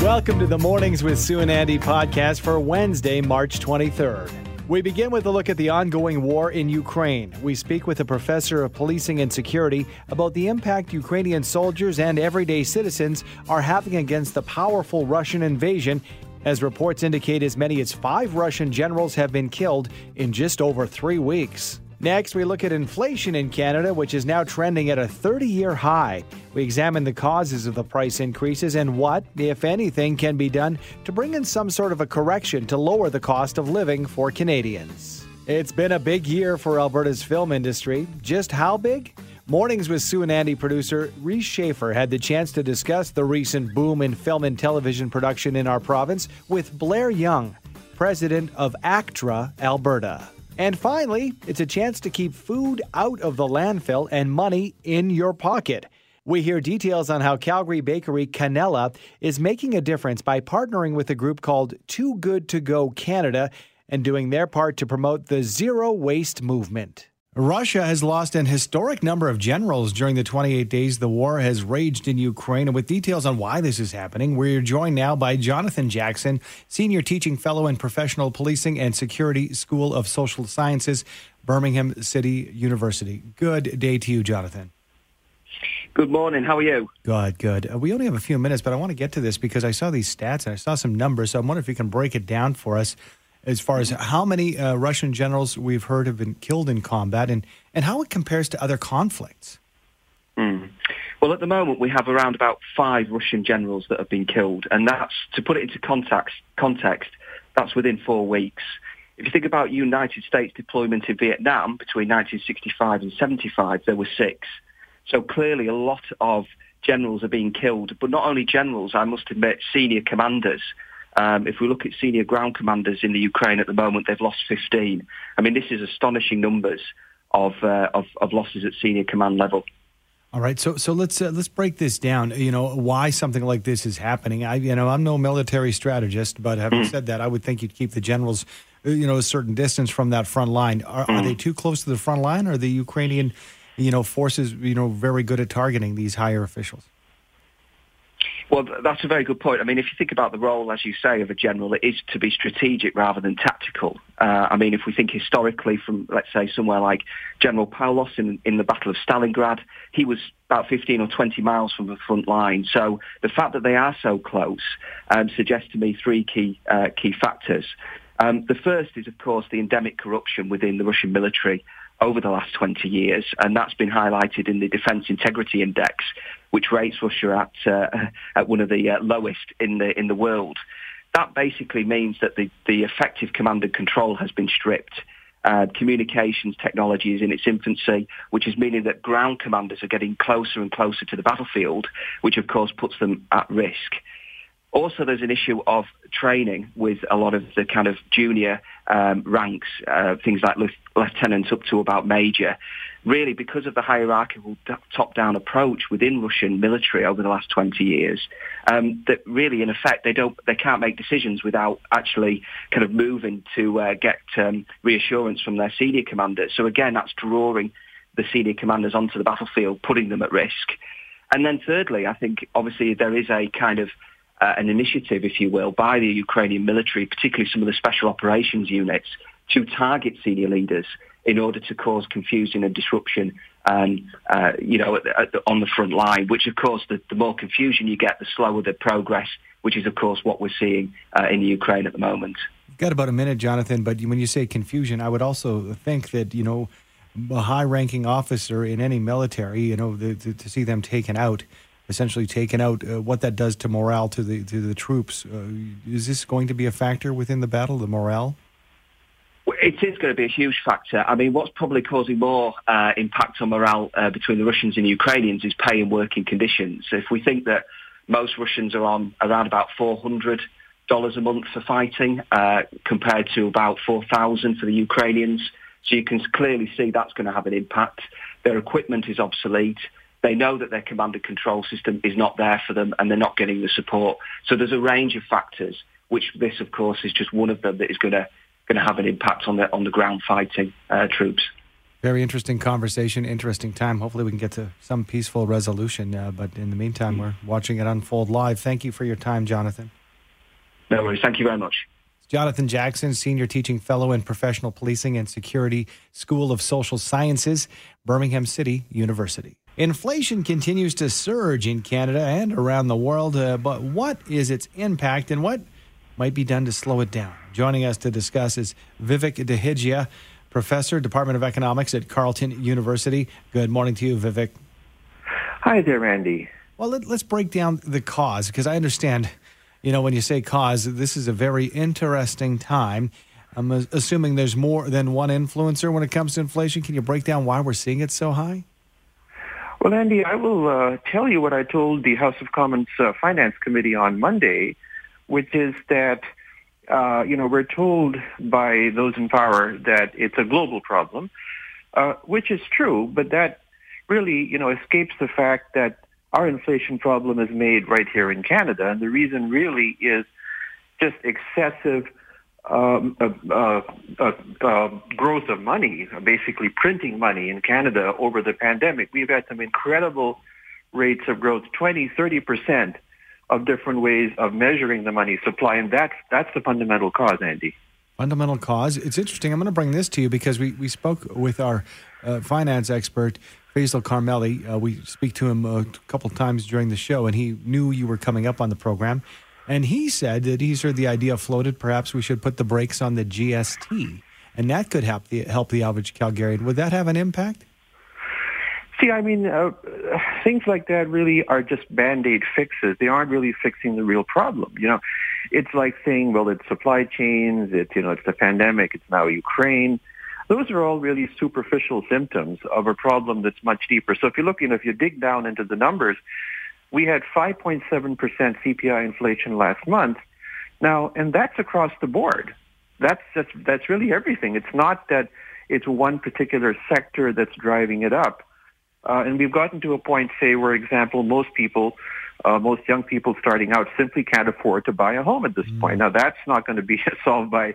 Welcome to the Mornings with Sue and Andy podcast for Wednesday, March 23rd. We begin with a look at the ongoing war in Ukraine. We speak with a professor of policing and security about the impact Ukrainian soldiers and everyday citizens are having against the powerful Russian invasion, as reports indicate as many as five Russian generals have been killed in just over three weeks. Next, we look at inflation in Canada, which is now trending at a 30 year high. We examine the causes of the price increases and what, if anything, can be done to bring in some sort of a correction to lower the cost of living for Canadians. It's been a big year for Alberta's film industry. Just how big? Mornings with Sue and Andy producer Reese Schaefer had the chance to discuss the recent boom in film and television production in our province with Blair Young, president of ACTRA Alberta. And finally, it's a chance to keep food out of the landfill and money in your pocket. We hear details on how Calgary bakery Canella is making a difference by partnering with a group called Too Good to Go Canada and doing their part to promote the zero waste movement. Russia has lost an historic number of generals during the 28 days the war has raged in Ukraine. And with details on why this is happening, we're joined now by Jonathan Jackson, Senior Teaching Fellow in Professional Policing and Security School of Social Sciences, Birmingham City University. Good day to you, Jonathan. Good morning. How are you? Good, good. Uh, we only have a few minutes, but I want to get to this because I saw these stats and I saw some numbers. So I wonder if you can break it down for us as far as how many uh, Russian generals we've heard have been killed in combat and, and how it compares to other conflicts. Mm. Well, at the moment, we have around about five Russian generals that have been killed. And that's, to put it into context, context that's within four weeks. If you think about United States deployment in Vietnam between 1965 and 75, there were six. So clearly a lot of generals are being killed, but not only generals, I must admit, senior commanders um, if we look at senior ground commanders in the Ukraine at the moment, they've lost 15. I mean, this is astonishing numbers of, uh, of, of losses at senior command level. All right, so so let's uh, let's break this down. You know why something like this is happening. I you know I'm no military strategist, but having mm. said that, I would think you'd keep the generals, uh, you know, a certain distance from that front line. Are, mm. are they too close to the front line? Or are the Ukrainian, you know, forces you know very good at targeting these higher officials? Well, that's a very good point. I mean, if you think about the role, as you say, of a general, it is to be strategic rather than tactical. Uh, I mean, if we think historically from, let's say, somewhere like General Paulus in, in the Battle of Stalingrad, he was about 15 or 20 miles from the front line. So the fact that they are so close um, suggests to me three key uh, key factors. Um, the first is, of course, the endemic corruption within the Russian military over the last 20 years, and that's been highlighted in the Defence Integrity Index, which rates Russia at uh, at one of the uh, lowest in the in the world. That basically means that the, the effective command and control has been stripped. Uh, communications technology is in its infancy, which is meaning that ground commanders are getting closer and closer to the battlefield, which of course puts them at risk. Also, there's an issue of training with a lot of the kind of junior um, ranks, uh, things like lieutenant up to about major. Really, because of the hierarchical top-down approach within Russian military over the last 20 years, um, that really, in effect, they don't, they can't make decisions without actually kind of moving to uh, get um, reassurance from their senior commanders. So again, that's drawing the senior commanders onto the battlefield, putting them at risk. And then thirdly, I think obviously there is a kind of uh, an initiative, if you will, by the Ukrainian military, particularly some of the special operations units, to target senior leaders in order to cause confusion and disruption and, uh, you know, at at the, on the front line, which, of course, the, the, more confusion you get, the slower the progress, which is, of course, what we're seeing uh, in the Ukraine at the moment. You've got about a minute, Jonathan, but when you say confusion, I would also think that, you know, a high-ranking officer in any military, you know, the, the, to see them taken out – essentially taken out, uh, what that does to morale to the to the troops. Uh, is this going to be a factor within the battle, the morale? It is going to be a huge factor. I mean, what's probably causing more uh, impact on morale uh, between the Russians and the Ukrainians is pay and working conditions. If we think that most Russians are on around about 400 dollars a month for fighting, uh, compared to about 4,000 for the Ukrainians, so you can clearly see that's going to have an impact. Their equipment is obsolete. They know that their command and control system is not there for them and they're not getting the support. So there's a range of factors, which this, of course, is just one of them that is going to going to have an impact on the on the ground fighting uh, troops. Very interesting conversation, interesting time. Hopefully, we can get to some peaceful resolution. Uh, but in the meantime, we're watching it unfold live. Thank you for your time, Jonathan. No worries. Thank you very much. Jonathan Jackson, Senior Teaching Fellow in Professional Policing and Security, School of Social Sciences, Birmingham City University. Inflation continues to surge in Canada and around the world, uh, but what is its impact and what might be done to slow it down? Joining us to discuss is Vivek Dehejia, Professor, Department of Economics at Carleton University. Good morning to you, Vivek. Hi there, Randy. Well, let, us break down the cause because I understand, you know, when you say cause, this is a very interesting time. I'm assuming there's more than one influencer when it comes to inflation. Can you break down why we're seeing it so high? Well, Andy, I will uh, tell you what I told the House of Commons uh, Finance Committee on Monday, which is that, uh, you know, we're told by those in power that it's a global problem, uh, which is true, but that really, you know, escapes the fact that our inflation problem is made right here in Canada. And the reason really is just excessive um, uh, uh, uh, growth of money, basically printing money in Canada over the pandemic. We've had some incredible rates of growth, 20, 30 percent of different ways of measuring the money supply, and that's that's the fundamental cause, Andy. Fundamental cause. It's interesting. I'm going to bring this to you because we, we spoke with our uh, finance expert, Faisal Karmali. Uh, we speak to him a couple times during the show, and he knew you were coming up on the program. And he said that he's heard the idea floated perhaps we should put the brakes on the GST, and that could help the, help the average Calgarian. Would that have an impact? See, I mean, uh, things like that really are just band-aid fixes. They aren't really fixing the real problem. You know, it's like saying, well, it's supply chains, it's, you know, it's the pandemic, it's now Ukraine. Those are all really superficial symptoms of a problem that's much deeper. So if you look, you know, if you dig down into the numbers, we had 5.7% CPI inflation last month. Now, and that's across the board. That's, that's, that's really everything. It's not that it's one particular sector that's driving it up. Uh, and we've gotten to a point, say, where, example, most people, uh, most young people starting out simply can't afford to buy a home at this mm. point. Now, that's not going to be solved by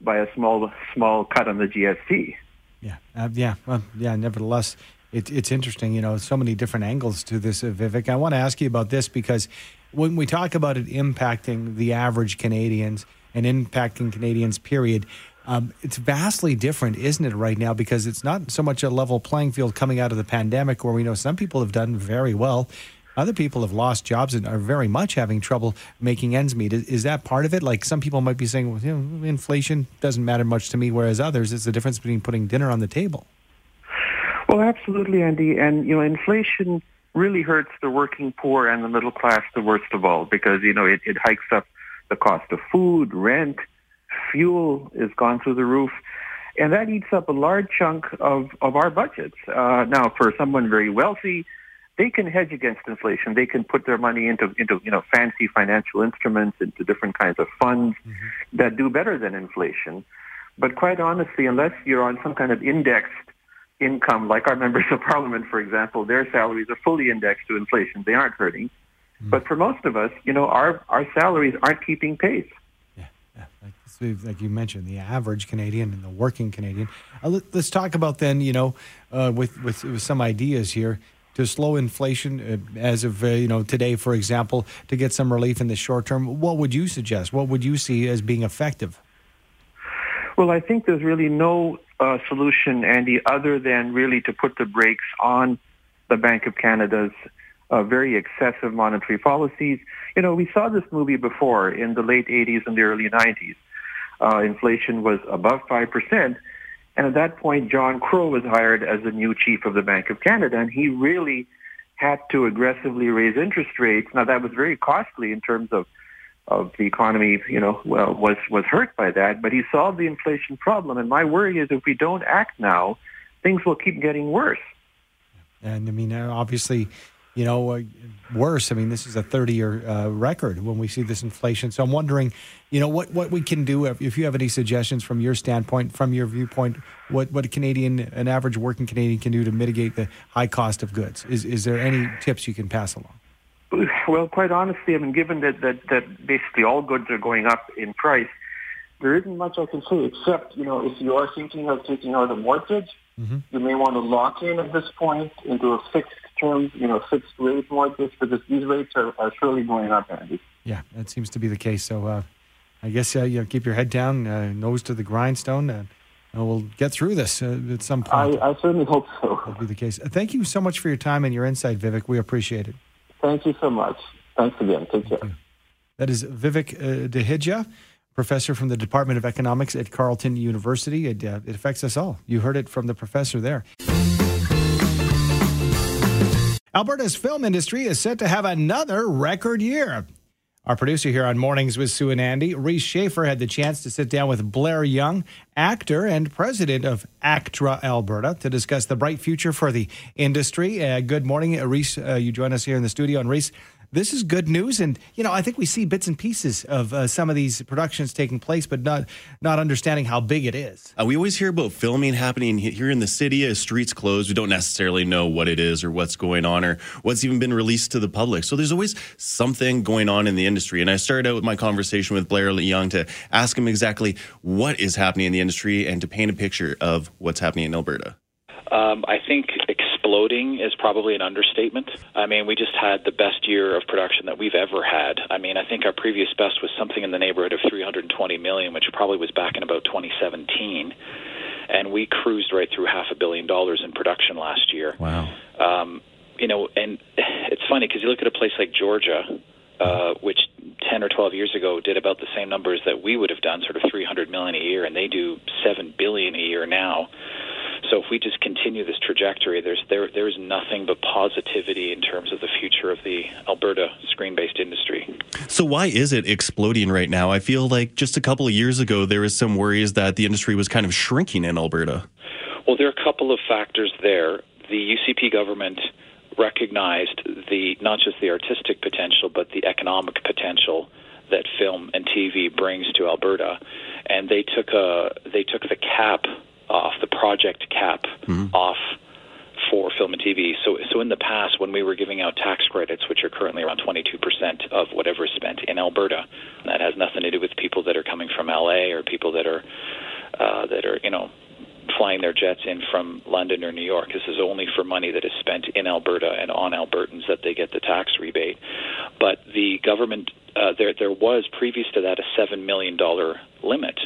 by a small small cut on the GST. Yeah, uh, yeah, well, yeah. Nevertheless, it, it's interesting, you know, so many different angles to this, uh, Vivek. I want to ask you about this because when we talk about it impacting the average Canadians and impacting Canadians, period, um, it's vastly different, isn't it, right now? Because it's not so much a level playing field coming out of the pandemic where we know some people have done very well. Other people have lost jobs and are very much having trouble making ends meet. Is, is that part of it? Like some people might be saying, well, you know, inflation doesn't matter much to me, whereas others, it's the difference between putting dinner on the table. Well, absolutely, Andy. And, you know, inflation really hurts the working poor and the middle class the worst of all because, you know, it, it hikes up the cost of food, rent, fuel has gone through the roof. And that eats up a large chunk of, of our budgets. Uh, now, for someone very wealthy, they can hedge against inflation. They can put their money into, into you know, fancy financial instruments, into different kinds of funds mm-hmm. that do better than inflation. But quite honestly, unless you're on some kind of indexed income, like our members of parliament, for example, their salaries are fully indexed to inflation. They aren't hurting. Mm. But for most of us, you know, our, our salaries aren't keeping pace. Yeah, yeah. Like, like you mentioned, the average Canadian and the working Canadian. Uh, let, us talk about then, you know, uh, with, with, with some ideas here to slow inflation uh, as of uh, you know today, for example, to get some relief in the short term. What would you suggest? What would you see as being effective? Well, I think there's really no uh, solution, Andy, other than really to put the brakes on the Bank of Canada's uh, very excessive monetary policies. You know, we saw this movie before in the late 80s and the early 90s. Uh, inflation was above 5%. And at that point, John Crow was hired as the new chief of the Bank of Canada, and he really had to aggressively raise interest rates. Now, that was very costly in terms of of the economy, you know, well, was was hurt by that. But he solved the inflation problem. And my worry is if we don't act now, things will keep getting worse. And I mean, uh, obviously, you know, uh, worse. I mean, this is a 30-year uh, record when we see this inflation. So I'm wondering, you know, what, what we can do if, if you have any suggestions from your standpoint, from your viewpoint, what what a Canadian, an average working Canadian, can do to mitigate the high cost of goods. Is is there any tips you can pass along? Well, quite honestly, I mean, given that, that, that basically all goods are going up in price, there isn't much I can say except, you know, if you are thinking of taking out a mortgage, mm-hmm. you may want to lock in at this point into a fixed term, you know, fixed rate mortgage because these rates are, are surely going up, Andy. Yeah, that seems to be the case. So uh, I guess uh, you know, keep your head down, uh, nose to the grindstone, and we'll get through this uh, at some point. I, I, certainly hope so. That'll be the case. Thank you so much for your time and your insight, Vivek. We appreciate it. Thank you so much. Thanks again. Take care. That is Vivek uh, Dehejia, professor from the Department of Economics at Carleton University. It, uh, it affects us all. You heard it from the professor there. Alberta's film industry is set to have another record year. Our producer here on Mornings with Sue and Andy, Reese Schaefer, had the chance to sit down with Blair Young, actor and president of ACTRA Alberta, to discuss the bright future for the industry. Uh, good morning, Reese. Uh, you join us here in the studio. And Reese, this is good news. And you know, I think we see bits and pieces of uh, some of these productions taking place, but not not understanding how big it is. Uh, we always hear about filming happening here in the city. As streets closed, we don't necessarily know what it is or what's going on or what's even been released to the public. So there's always something going on in the industry. And I started out with my conversation with Blair Young to ask him exactly what is happening in the industry and to paint a picture of what's happening in Alberta. Um, I think exploding is probably an understatement. I mean, we just had the best year of production that we've ever had. I mean, I think our previous best was something in the neighborhood of 320 million, which probably was back in about 2017. And we cruised right through half a billion dollars in production last year. Wow. Um, you know, and it's funny because you look at a place like Georgia, uh, which 10 or 12 years ago did about the same numbers that we would have done, sort of 300 million a year, and they do 7 billion a year now. So if we just continue this trajectory, there's there there's nothing but positivity in terms of the future of the Alberta screen-based industry. So why is it exploding right now? I feel like just a couple of years ago there was some worries that the industry was kind of shrinking in Alberta. Well, there are a couple of factors there. The UCP government recognized the not just the artistic potential but the economic potential that film and TV brings to Alberta, and they took a they took the cap off the project cap mm-hmm. off for film and TV. So, so in the past, when we were giving out tax credits, which are currently around 22% of whatever is spent in Alberta, that has nothing to do with people that are coming from LA or people that are uh, that are you know flying their jets in from London or New York. This is only for money that is spent in Alberta and on Albertans that they get the tax rebate. But the government, uh, there there was previous to that a seven million dollar limit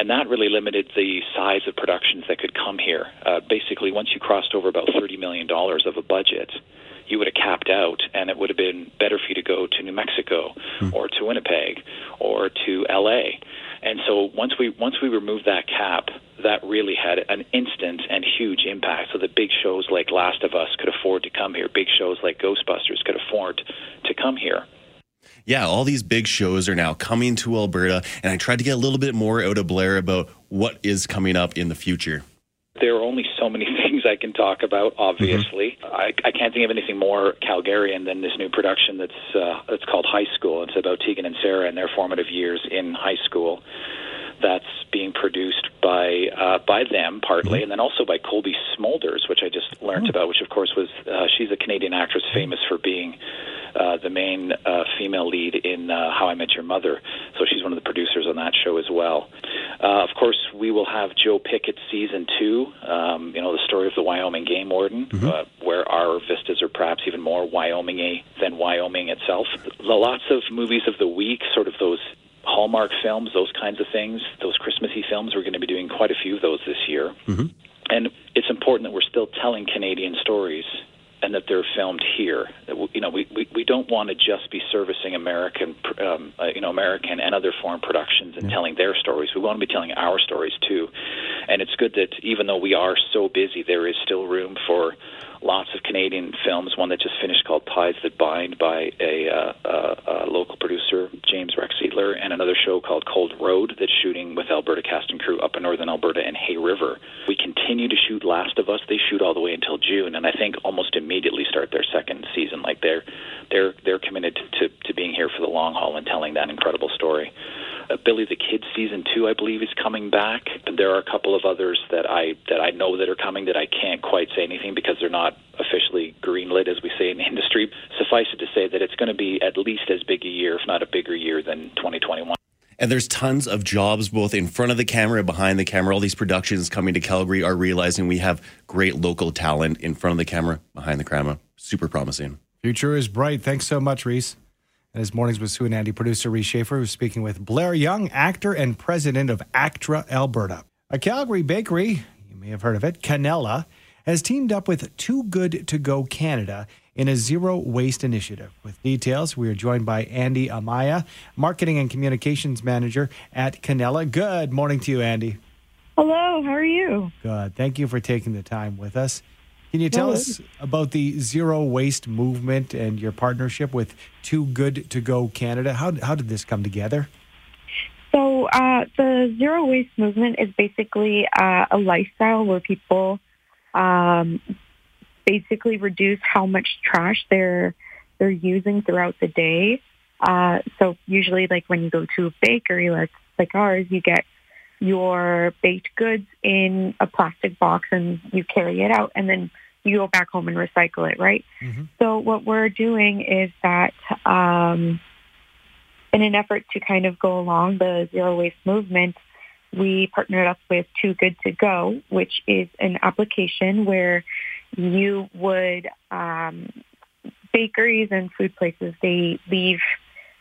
and that really limited the size of productions that could come here. Uh, basically, once you crossed over about $30 million of a budget, you would have capped out, and it would have been better for you to go to New Mexico mm. or to Winnipeg or to LA. And so once we once we removed that cap, that really had an instant and huge impact. So the big shows like Last of Us could afford to come here. Big shows like Ghostbusters could afford to come here yeah, all these big shows are now coming to Alberta, and I tried to get a little bit more out of Blair about what is coming up in the future. There are only so many things I can talk about. Obviously, mm-hmm. I, I can't think of anything more Calgarian than this new production that's uh, it's called High School. It's about Tegan and Sara and their formative years in high school. That's being produced by uh, by them partly, mm-hmm. and then also by Cobie Smulders, which I just learned oh. about. Which, of course, was uh, she's a Canadian actress famous for being uh, the main uh, female lead in uh, How I Met Your Mother. So she's one of the producers on that show as well. Uh, of course, we will have Joe Pickett season two. Um, you know, the story of the Wyoming game warden, mm-hmm. uh, where our vistas are perhaps even more Wyomingy than Wyoming itself. The lots of movies of the week, sort of those Hallmark films, those kinds of things, those Christmassy films. We're going to be doing quite a few of those this year. Mm-hmm. And it's important that we're still telling Canadian stories and that they're filmed here. You know, we, we, we don't want to just be servicing American, um, uh, you know, American and other foreign productions and yeah. telling their stories. We want to be telling our stories too. And it's good that even though we are so busy, there is still room for lots of Canadian films. One that just finished called Ties That Bind by a, uh, uh, James Rexedler, and another show called Cold Road that's shooting with Alberta cast and crew up in northern Alberta and Hay River. We continue to shoot Last of Us. They shoot all the way until June, and I think almost immediately start their second season. Like they're they're they're committed to, to, to being here for the long haul and telling that incredible story. Uh, Billy the Kid season two, I believe, is coming back. There are a couple of others that I that I know that are coming that I can't quite say anything because they're not greenlit, as we say in the industry. Suffice it to say that it's going to be at least as big a year, if not a bigger year, than 2021. And there's tons of jobs both in front of the camera, behind the camera. All these productions coming to Calgary are realizing we have great local talent in front of the camera, behind the camera. Super promising. Future is bright. Thanks so much, Reese. And his mornings with Sue and Andy, producer Reese Schaefer, who's speaking with Blair Young, actor and president of ACTRA Alberta. A Calgary bakery, you may have heard of it, Canella, has teamed up with Too Good to Go Canada in a zero waste initiative. With details, we are joined by Andy Amaya, marketing and communications manager at Canella. Good morning to you, Andy. Hello, how are you? Good. Thank you for taking the time with us. Can you tell us about the zero waste movement and your partnership with Too Good to Go Canada? How, how did this come together? So, uh, the zero waste movement is basically uh, a lifestyle where people um, basically reduce how much trash they're they're using throughout the day. Uh, so, usually, like when you go to a bakery, like like ours, you get your baked goods in a plastic box and you carry it out, and then you go back home and recycle it, right? Mm-hmm. So what we're doing is that um, in an effort to kind of go along the zero waste movement, we partnered up with Too Good to Go, which is an application where you would um, bakeries and food places they leave.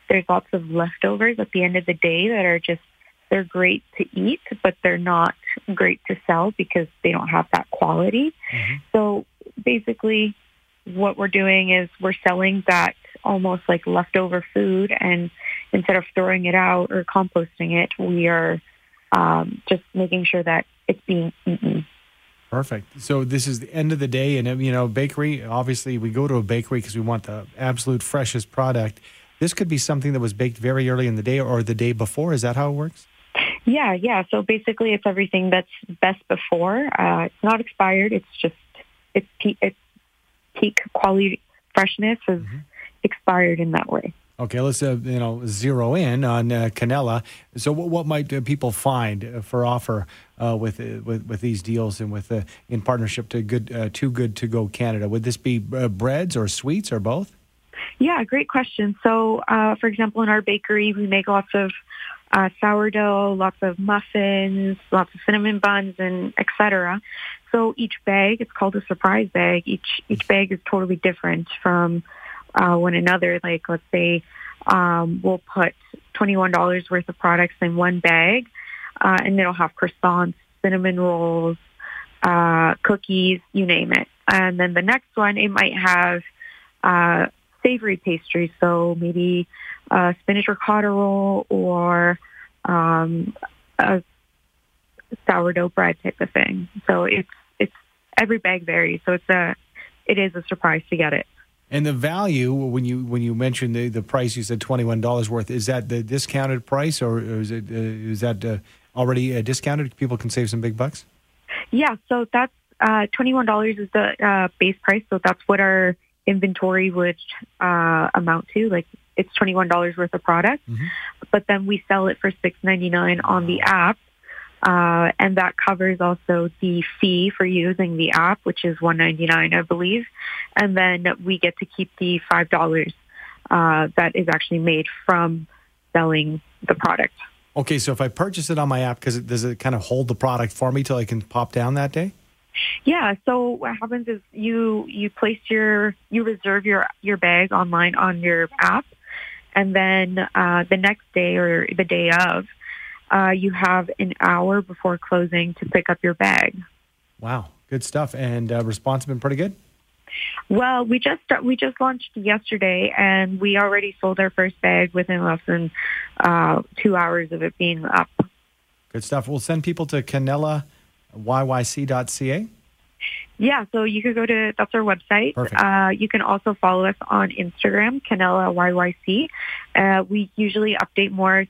There's lots of leftovers at the end of the day that are just they're great to eat, but they're not great to sell because they don't have that quality. Mm-hmm. So basically, what we're doing is we're selling that almost like leftover food, and instead of throwing it out or composting it, we are um, just making sure that it's being eaten. Perfect. So this is the end of the day, and you know, bakery. Obviously, we go to a bakery because we want the absolute freshest product. This could be something that was baked very early in the day or the day before. Is that how it works? Yeah, yeah. So basically, it's everything that's best before. Uh, it's not expired. It's just it's peak, it's peak quality freshness is expired in that way. Okay, let's uh, you know zero in on uh, Canella. So, what, what might uh, people find uh, for offer uh, with, uh, with with these deals and with in partnership to good Too Good to Go Canada? Would this be breads or sweets or both? Yeah, great question. So, for example, in our bakery, we make lots of sourdough, lots of muffins, lots of cinnamon buns, and etc. So each bag, it's called a surprise bag. Each each bag is totally different from uh, one another. Like, let's say um, we'll put twenty-one dollars worth of products in one bag, uh, and it'll have croissants, cinnamon rolls, uh, cookies, you name it. And then the next one, it might have uh, savory pastries, so maybe a spinach ricotta roll or um, a sourdough bread type of thing. So it's it's every bag varies. So it's a it is a surprise to get it. And the value when you when you mentioned the, the price, you said twenty one dollars worth. Is that the discounted price, or is it uh, is that uh, already uh, discounted? People can save some big bucks. Yeah, so that's uh, twenty-one dollars is the uh, base price. So that's what our inventory would uh, amount to. Like it's twenty-one dollars worth of product, Mhm. but then we sell it for six ninety-nine on the app, uh, and that covers also the fee for using the app, which is one ninety-nine, I believe, and then we get to keep the five dollars uh, that is actually made from selling the product. Okay, so if I purchase it on my app, because it, does it kind of hold the product for me till I can pop down that day? Yeah. So what happens is you you place your you reserve your your bag online on your app, and then uh, the next day or the day of, uh, you have an hour before closing to pick up your bag. Wow, good stuff. And uh, response has been pretty good. Well, we just we just launched yesterday, and we already sold our first bag within less than uh, two hours of it being up. Good stuff. We'll send people to canellayyc.ca. Yeah, so you could go to that's our website. Uh, you can also follow us on Instagram, Canella YYC. Uh, we usually update more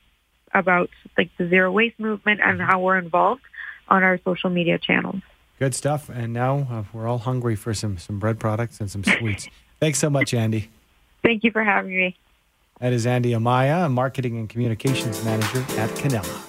about like the zero waste movement and how we're involved on our social media channels. Good stuff. And now uh, we're all hungry for some some bread products and some sweets. Thanks so much, Andy. Thank you for having me. That is Andy Amaya, a marketing and communications manager at Canella.